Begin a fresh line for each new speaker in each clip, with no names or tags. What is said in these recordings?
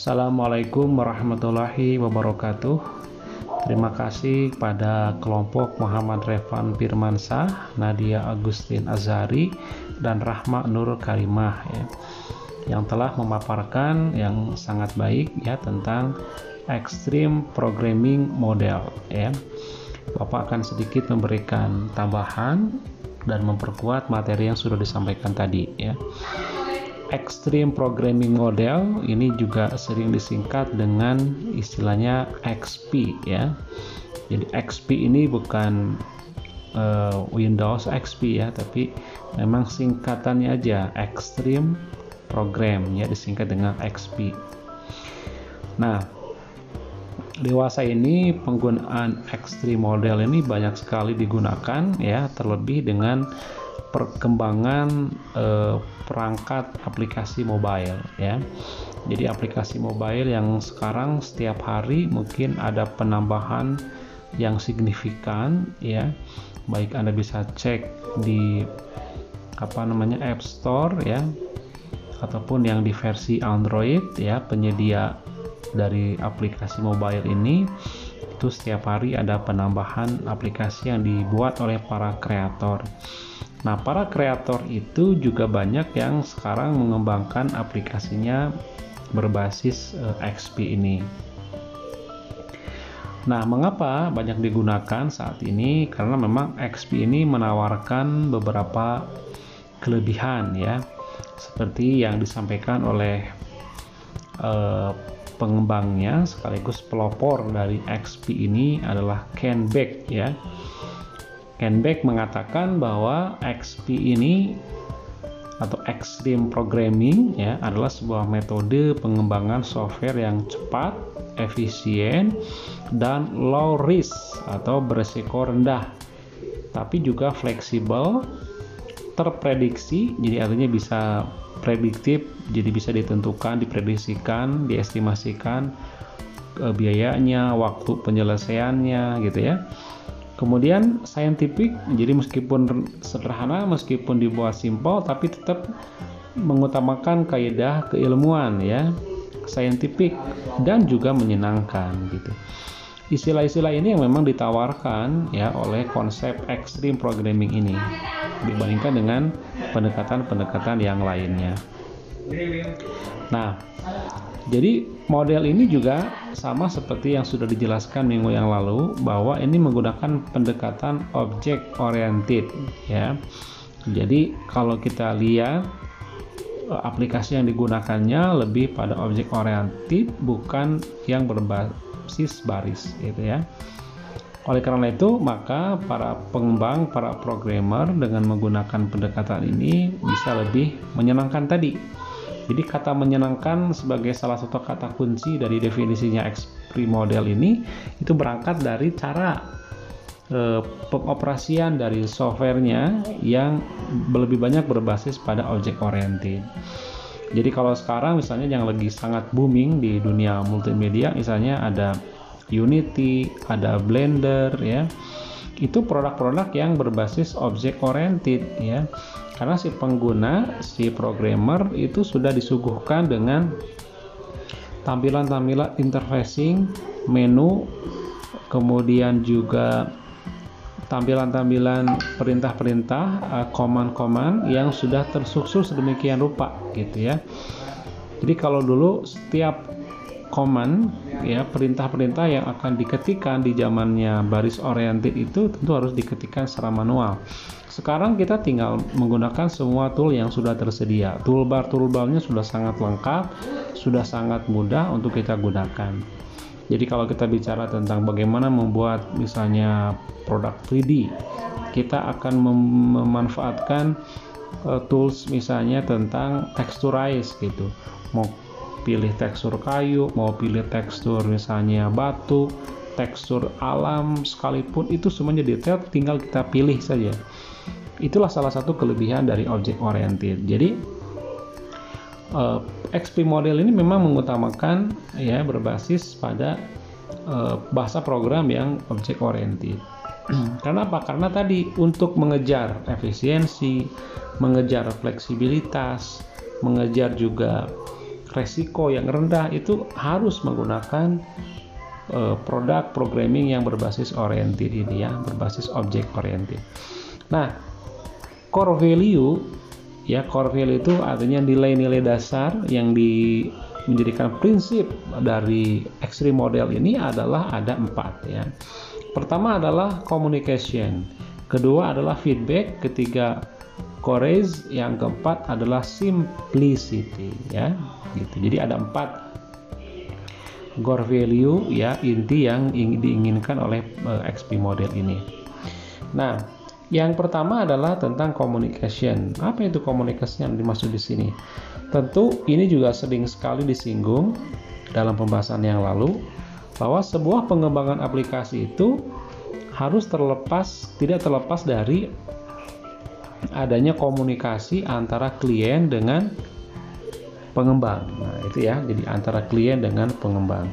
Assalamualaikum warahmatullahi wabarakatuh. Terima kasih pada kelompok Muhammad Revan Firmansah, Nadia Agustin Azari, dan Rahma Nur Karimah ya, yang telah memaparkan yang sangat baik ya tentang Extreme Programming Model ya. Bapak akan sedikit memberikan tambahan dan memperkuat materi yang sudah disampaikan tadi ya. Extreme Programming Model ini juga sering disingkat dengan istilahnya XP ya. Jadi XP ini bukan uh, Windows XP ya, tapi memang singkatannya aja Extreme Program ya disingkat dengan XP. Nah, dewasa ini penggunaan Extreme Model ini banyak sekali digunakan ya, terlebih dengan perkembangan eh, perangkat aplikasi mobile ya. Jadi aplikasi mobile yang sekarang setiap hari mungkin ada penambahan yang signifikan ya. Baik Anda bisa cek di apa namanya App Store ya ataupun yang di versi Android ya penyedia dari aplikasi mobile ini itu setiap hari ada penambahan aplikasi yang dibuat oleh para kreator. Nah, para kreator itu juga banyak yang sekarang mengembangkan aplikasinya berbasis eh, XP ini. Nah, mengapa banyak digunakan saat ini? Karena memang XP ini menawarkan beberapa kelebihan ya. Seperti yang disampaikan oleh uh, pengembangnya sekaligus pelopor dari XP ini adalah Ken Beck ya. Ken Beck mengatakan bahwa XP ini atau Extreme Programming ya adalah sebuah metode pengembangan software yang cepat, efisien, dan low risk atau beresiko rendah, tapi juga fleksibel, terprediksi, jadi artinya bisa prediktif, jadi bisa ditentukan, diprediksikan, diestimasikan e, biayanya, waktu penyelesaiannya gitu ya Kemudian scientific, jadi meskipun sederhana, meskipun dibuat simpel, tapi tetap mengutamakan kaidah keilmuan ya, scientific dan juga menyenangkan gitu. Istilah-istilah ini yang memang ditawarkan ya oleh konsep extreme programming ini dibandingkan dengan pendekatan-pendekatan yang lainnya. Nah, jadi model ini juga sama seperti yang sudah dijelaskan minggu yang lalu bahwa ini menggunakan pendekatan object oriented ya. Jadi kalau kita lihat eh, aplikasi yang digunakannya lebih pada object oriented bukan yang berbasis baris gitu ya. Oleh karena itu, maka para pengembang, para programmer dengan menggunakan pendekatan ini bisa lebih menyenangkan tadi jadi kata menyenangkan sebagai salah satu kata kunci dari definisinya XP model ini itu berangkat dari cara e, pengoperasian dari softwarenya yang lebih banyak berbasis pada object oriented. Jadi kalau sekarang misalnya yang lagi sangat booming di dunia multimedia misalnya ada Unity, ada Blender ya. Itu produk-produk yang berbasis object oriented ya karena si pengguna si programmer itu sudah disuguhkan dengan tampilan-tampilan interfacing menu kemudian juga tampilan-tampilan perintah-perintah uh, command-command yang sudah tersusun sedemikian rupa gitu ya. Jadi kalau dulu setiap command ya perintah-perintah yang akan diketikkan di zamannya baris oriented itu tentu harus diketikkan secara manual sekarang kita tinggal menggunakan semua tool yang sudah tersedia. Toolbar toolbarnya sudah sangat lengkap, sudah sangat mudah untuk kita gunakan. Jadi kalau kita bicara tentang bagaimana membuat misalnya produk 3D, kita akan mem memanfaatkan uh, tools misalnya tentang texturize gitu. Mau pilih tekstur kayu, mau pilih tekstur misalnya batu, tekstur alam sekalipun itu semuanya detail tinggal kita pilih saja Itulah salah satu kelebihan dari object oriented. Jadi uh, eh, XP model ini memang mengutamakan ya berbasis pada uh, bahasa program yang object oriented. Karena apa? Karena tadi untuk mengejar efisiensi, mengejar fleksibilitas, mengejar juga resiko yang rendah itu harus menggunakan uh, produk programming yang berbasis oriented ini ya, berbasis object oriented. Nah, core value ya core value itu artinya nilai-nilai dasar yang di menjadikan prinsip dari extreme model ini adalah ada empat ya. Pertama adalah communication, kedua adalah feedback, ketiga courage, yang keempat adalah simplicity ya gitu. Jadi ada empat core value ya inti yang diinginkan oleh uh, eh, XP model ini. Nah, yang pertama adalah tentang communication. Apa itu komunikasi yang dimaksud di sini? Tentu ini juga sering sekali disinggung dalam pembahasan yang lalu bahwa sebuah pengembangan aplikasi itu harus terlepas tidak terlepas dari adanya komunikasi antara klien dengan pengembang. Nah, itu ya, jadi antara klien dengan pengembang.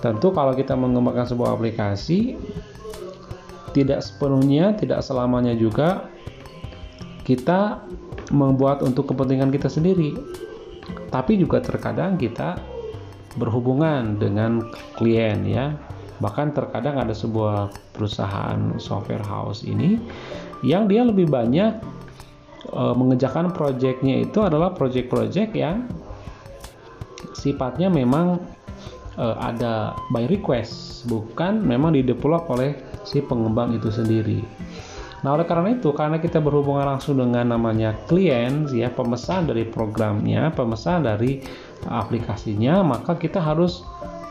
Tentu kalau kita mengembangkan sebuah aplikasi tidak sepenuhnya, tidak selamanya juga kita membuat untuk kepentingan kita sendiri. Tapi juga terkadang kita berhubungan dengan klien ya. Bahkan terkadang ada sebuah perusahaan software house ini yang dia lebih banyak e, mengerjakan proyeknya itu adalah proyek-proyek yang sifatnya memang e, ada by request, bukan memang didevelop oleh si pengembang itu sendiri. Nah, oleh karena itu, karena kita berhubungan langsung dengan namanya klien, ya pemesan dari programnya, pemesan dari aplikasinya, maka kita harus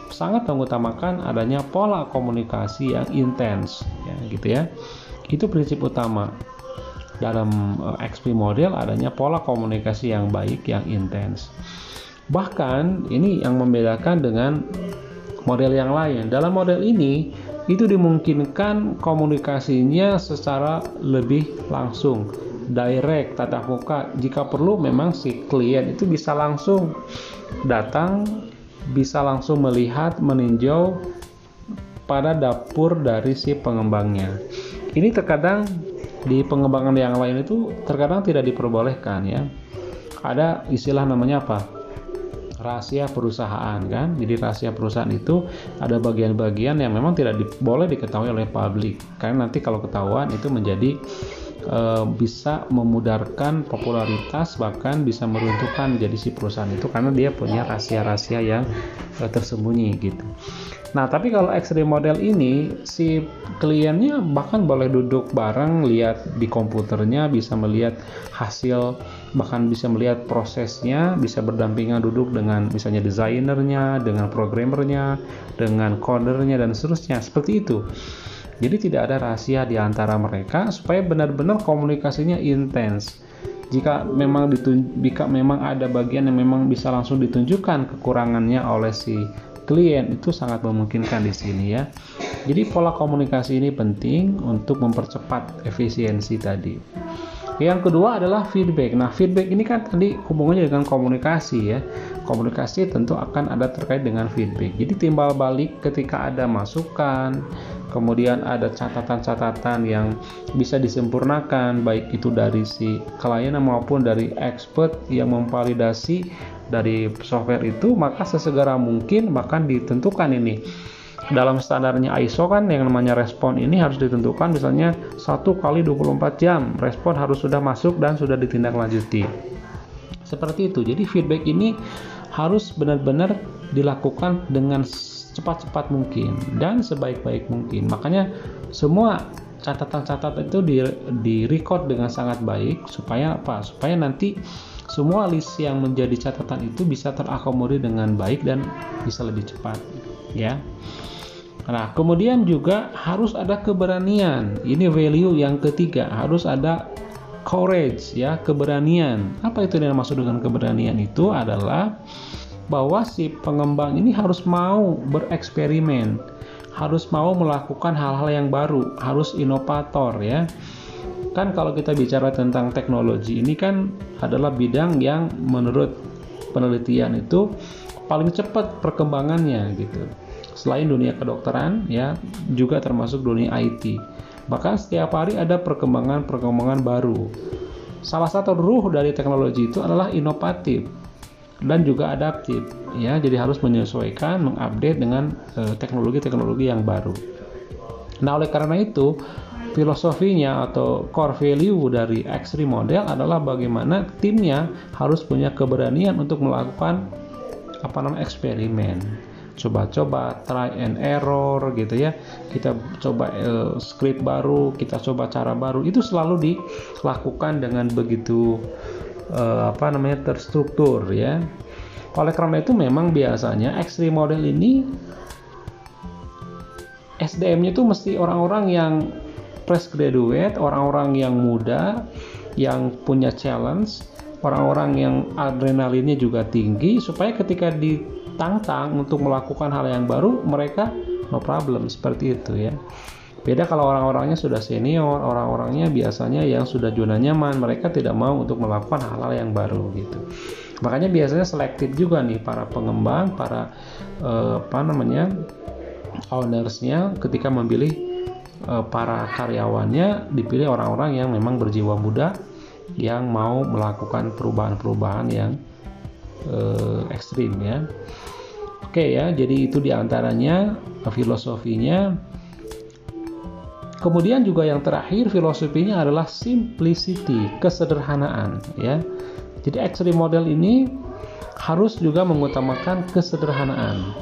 sangat mengutamakan adanya pola komunikasi yang intens, ya gitu ya. Itu prinsip utama dalam eh, XP model adanya pola komunikasi yang baik, yang intens. Bahkan ini yang membedakan dengan model yang lain. Dalam model ini itu dimungkinkan komunikasinya secara lebih langsung direct tatap muka jika perlu memang si klien itu bisa langsung datang bisa langsung melihat meninjau pada dapur dari si pengembangnya ini terkadang di pengembangan yang lain itu terkadang tidak diperbolehkan ya ada istilah namanya apa rahasia perusahaan kan. Jadi rahasia perusahaan itu ada bagian-bagian yang memang tidak di, boleh diketahui oleh publik. Karena nanti kalau ketahuan itu menjadi e, bisa memudarkan popularitas bahkan bisa meruntuhkan jadi si perusahaan itu karena dia punya rahasia-rahasia yang e, tersembunyi gitu. Nah, tapi kalau X-ray model ini si kliennya bahkan boleh duduk bareng, lihat di komputernya, bisa melihat hasil, bahkan bisa melihat prosesnya, bisa berdampingan duduk dengan misalnya desainernya, dengan programmernya, dengan codernya dan seterusnya. Seperti itu. Jadi tidak ada rahasia di antara mereka supaya benar-benar komunikasinya intens. Jika memang jika memang ada bagian yang memang bisa langsung ditunjukkan kekurangannya oleh si klien itu sangat memungkinkan di sini ya. Jadi pola komunikasi ini penting untuk mempercepat efisiensi tadi. Yang kedua adalah feedback. Nah, feedback ini kan tadi hubungannya dengan komunikasi ya. Komunikasi tentu akan ada terkait dengan feedback. Jadi timbal balik ketika ada masukan, kemudian ada catatan-catatan yang bisa disempurnakan baik itu dari si klien maupun dari expert yang memvalidasi dari software itu maka sesegera mungkin bahkan ditentukan ini. Dalam standarnya ISO kan yang namanya respon ini harus ditentukan misalnya satu kali 24 jam. Respon harus sudah masuk dan sudah ditindaklanjuti. Seperti itu. Jadi feedback ini harus benar-benar dilakukan dengan cepat-cepat mungkin dan sebaik-baik mungkin. Makanya semua catatan-catatan itu di, di record dengan sangat baik supaya apa? Supaya nanti semua list yang menjadi catatan itu bisa terakomodir dengan baik dan bisa lebih cepat ya. Nah kemudian juga harus ada keberanian. Ini value yang ketiga harus ada courage ya keberanian. Apa itu yang maksud dengan keberanian itu? Adalah bahwa si pengembang ini harus mau bereksperimen harus mau melakukan hal-hal yang baru harus inovator ya kan kalau kita bicara tentang teknologi ini kan adalah bidang yang menurut penelitian itu paling cepat perkembangannya gitu. Selain dunia kedokteran ya juga termasuk dunia IT. Bahkan setiap hari ada perkembangan-perkembangan baru. Salah satu ruh dari teknologi itu adalah inovatif. Dan juga adaptif. Ya jadi harus menyesuaikan mengupdate dengan eh, teknologi-teknologi yang baru. Nah oleh karena itu filosofinya atau core value dari X3 model adalah bagaimana timnya harus punya keberanian untuk melakukan apa namanya eksperimen. Coba-coba try and error gitu ya. Kita coba uh, script baru kita coba cara baru. Itu selalu dilakukan dengan begitu uh, apa namanya terstruktur ya oleh karena itu memang biasanya X3 model ini SDM-nya itu mesti orang-orang yang fresh graduate, orang-orang yang muda, yang punya challenge, orang-orang yang adrenalinnya juga tinggi, supaya ketika ditantang untuk melakukan hal yang baru, mereka no problem seperti itu ya. Beda kalau orang-orangnya sudah senior, orang-orangnya biasanya yang sudah zona nyaman, mereka tidak mau untuk melakukan hal-hal yang baru gitu. Makanya biasanya selektif juga nih para pengembang, para eh, apa namanya ownersnya ketika memilih eh, para karyawannya dipilih orang-orang yang memang berjiwa muda, yang mau melakukan perubahan-perubahan yang eh, ekstrim ya. Oke ya, jadi itu di antaranya filosofinya Kemudian juga yang terakhir filosofinya adalah simplicity, kesederhanaan ya. Jadi X3 model ini harus juga mengutamakan kesederhanaan.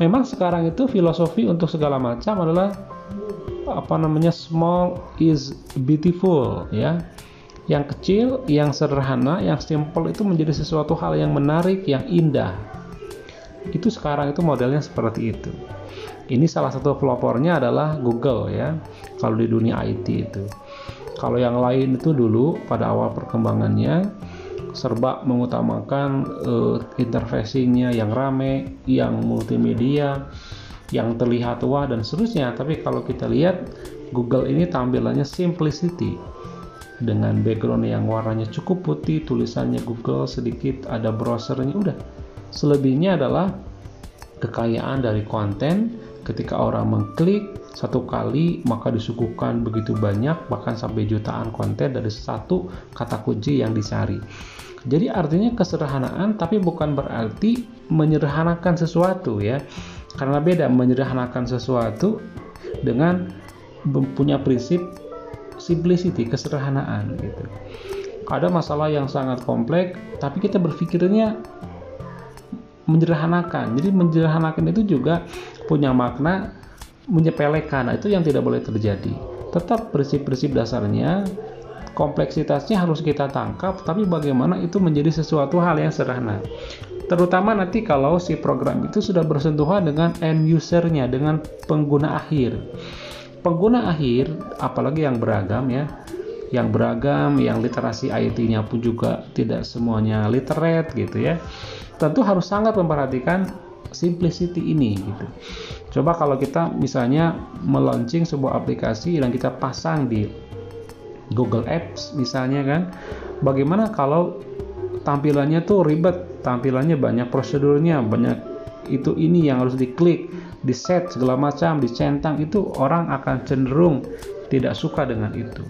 Memang sekarang itu filosofi untuk segala macam adalah apa namanya small is beautiful ya. Yang kecil, yang sederhana, yang simple itu menjadi sesuatu hal yang menarik, yang indah. Itu sekarang itu modelnya seperti itu. Ini salah satu pelopornya adalah Google ya. Kalau di dunia IT itu. Kalau yang lain itu dulu pada awal perkembangannya serba mengutamakan uh, interfacingnya yang rame, yang multimedia, yang terlihat wah dan seterusnya. Tapi kalau kita lihat Google ini tampilannya simplicity dengan background yang warnanya cukup putih, tulisannya Google sedikit, ada browsernya udah. Selebihnya adalah kekayaan dari konten ketika orang mengklik satu kali maka disuguhkan begitu banyak bahkan sampai jutaan konten dari satu kata kunci yang dicari. Jadi artinya kesederhanaan tapi bukan berarti menyederhanakan sesuatu ya. Karena beda menyederhanakan sesuatu dengan punya prinsip simplicity kesederhanaan gitu. Ada masalah yang sangat kompleks tapi kita berpikirnya menyederhanakan. Jadi menyederhanakan itu juga punya makna menyepelekan. Nah, itu yang tidak boleh terjadi. Tetap prinsip-prinsip dasarnya, kompleksitasnya harus kita tangkap, tapi bagaimana itu menjadi sesuatu hal yang sederhana. Terutama nanti kalau si program itu sudah bersentuhan dengan end usernya, dengan pengguna akhir. Pengguna akhir, apalagi yang beragam ya, yang beragam, yang literasi IT-nya pun juga tidak semuanya literate gitu ya tentu harus sangat memperhatikan simplicity ini gitu. Coba kalau kita misalnya meluncing sebuah aplikasi dan kita pasang di Google Apps misalnya kan, bagaimana kalau tampilannya tuh ribet, tampilannya banyak prosedurnya, banyak itu ini yang harus diklik, di set segala macam, dicentang itu orang akan cenderung tidak suka dengan itu,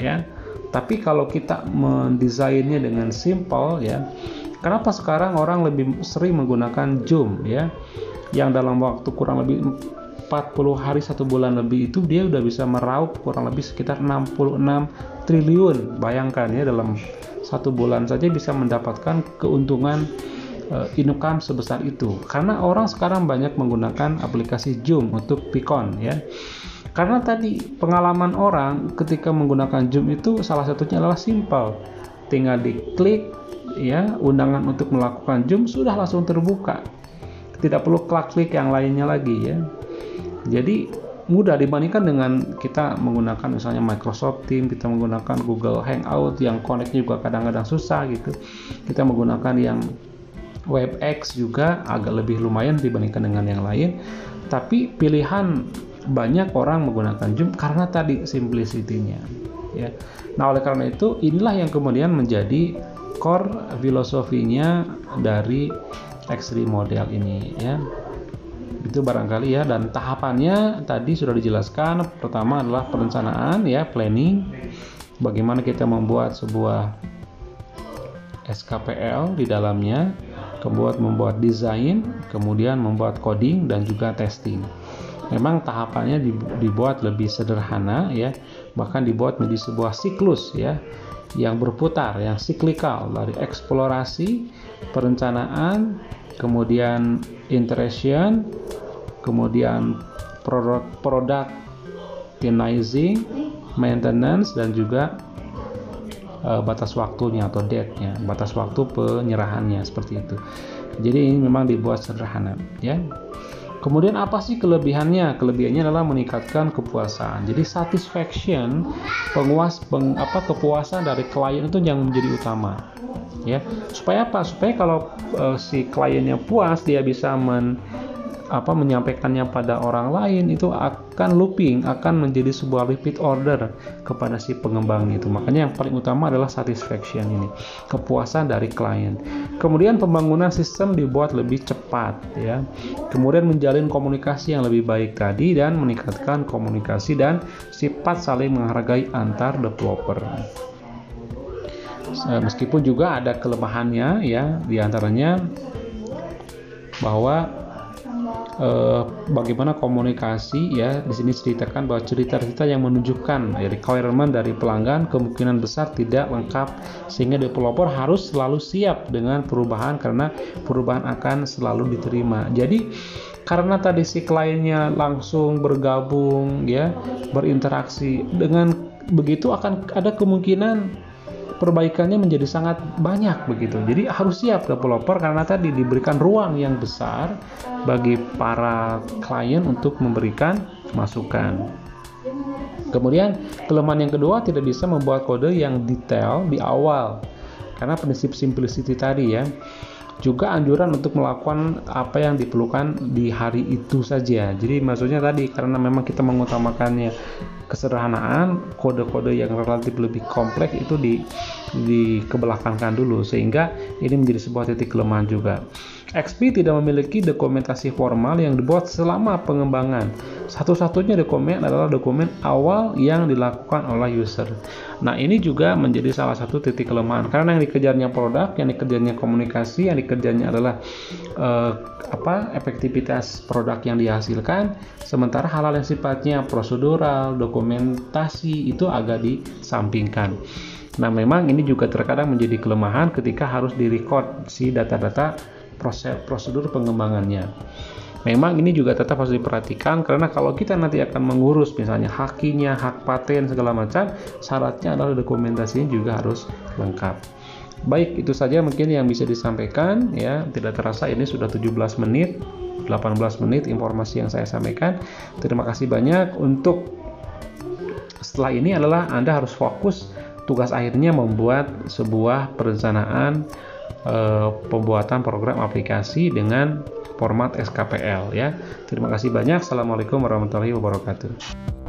ya. Tapi kalau kita mendesainnya dengan simple ya, Kenapa sekarang orang lebih sering menggunakan Zoom ya? Yang dalam waktu kurang lebih 40 hari satu bulan lebih itu dia udah bisa meraup kurang lebih sekitar 66 triliun. Bayangkan ya dalam satu bulan saja bisa mendapatkan keuntungan uh, income sebesar itu. Karena orang sekarang banyak menggunakan aplikasi Zoom untuk Picon ya. Karena tadi pengalaman orang ketika menggunakan Zoom itu salah satunya adalah simple. Tinggal diklik ya undangan untuk melakukan Zoom sudah langsung terbuka. Tidak perlu klik-klik yang lainnya lagi ya. Jadi mudah dibandingkan dengan kita menggunakan misalnya Microsoft Teams, kita menggunakan Google Hangout yang connect juga kadang-kadang susah gitu. Kita menggunakan yang WebEx juga agak lebih lumayan dibandingkan dengan yang lain. Tapi pilihan banyak orang menggunakan Zoom karena tadi simplicity-nya ya. Nah, oleh karena itu inilah yang kemudian menjadi core filosofinya dari X3 model ini ya. Itu barangkali ya dan tahapannya tadi sudah dijelaskan. Pertama adalah perencanaan ya planning. Bagaimana kita membuat sebuah SKPL di dalamnya kemudian membuat desain, kemudian membuat coding dan juga testing. Memang tahapannya dibuat lebih sederhana ya, bahkan dibuat menjadi sebuah siklus ya yang berputar, yang siklikal dari eksplorasi, perencanaan, kemudian interaction, kemudian product maintenance dan juga uh, batas waktunya atau date-nya, batas waktu penyerahannya seperti itu. Jadi ini memang dibuat sederhana, ya. Kemudian apa sih kelebihannya? Kelebihannya adalah meningkatkan kepuasan. Jadi satisfaction, penguas, peng, apa kepuasan dari klien itu yang menjadi utama. Ya, supaya apa? Supaya kalau uh, si kliennya puas, dia bisa men apa menyampaikannya pada orang lain itu akan looping akan menjadi sebuah repeat order kepada si pengembang itu. Makanya yang paling utama adalah satisfaction ini kepuasan dari klien. Kemudian pembangunan sistem dibuat lebih cepat ya. Kemudian menjalin komunikasi yang lebih baik tadi dan meningkatkan komunikasi dan sifat saling menghargai antar developer. Meskipun juga ada kelemahannya ya di antaranya bahwa eh, bagaimana komunikasi ya di sini ceritakan bahwa cerita-cerita yang menunjukkan ya, requirement dari pelanggan kemungkinan besar tidak lengkap sehingga developer harus selalu siap dengan perubahan karena perubahan akan selalu diterima. Jadi karena tadi si kliennya langsung bergabung ya berinteraksi dengan begitu akan ada kemungkinan perbaikannya menjadi sangat banyak begitu. Jadi harus siap developer karena tadi diberikan ruang yang besar bagi para klien untuk memberikan masukan. Kemudian kelemahan yang kedua tidak bisa membuat kode yang detail di awal karena prinsip simplicity tadi ya juga anjuran untuk melakukan apa yang diperlukan di hari itu saja. Jadi maksudnya tadi karena memang kita mengutamakannya kesederhanaan, kode-kode yang relatif lebih kompleks itu di dikebelakangkan dulu sehingga ini menjadi sebuah titik kelemahan juga. XP tidak memiliki dokumentasi formal yang dibuat selama pengembangan. Satu-satunya dokumen adalah dokumen awal yang dilakukan oleh user. Nah, ini juga menjadi salah satu titik kelemahan karena yang dikejarnya produk, yang dikejarnya komunikasi, yang dikejarnya adalah eh, apa efektivitas produk yang dihasilkan, sementara hal-hal yang sifatnya prosedural, dokumentasi itu agak disampingkan. Nah, memang ini juga terkadang menjadi kelemahan ketika harus direcord si data-data proses prosedur pengembangannya. Memang ini juga tetap harus diperhatikan karena kalau kita nanti akan mengurus misalnya hakinya, hak paten segala macam, syaratnya adalah dokumentasinya juga harus lengkap. Baik, itu saja mungkin yang bisa disampaikan ya. Tidak terasa ini sudah 17 menit, 18 menit informasi yang saya sampaikan. Terima kasih banyak untuk setelah ini adalah Anda harus fokus tugas akhirnya membuat sebuah perencanaan e, pembuatan program aplikasi dengan format SKPL ya. Terima kasih banyak. Assalamualaikum warahmatullahi wabarakatuh.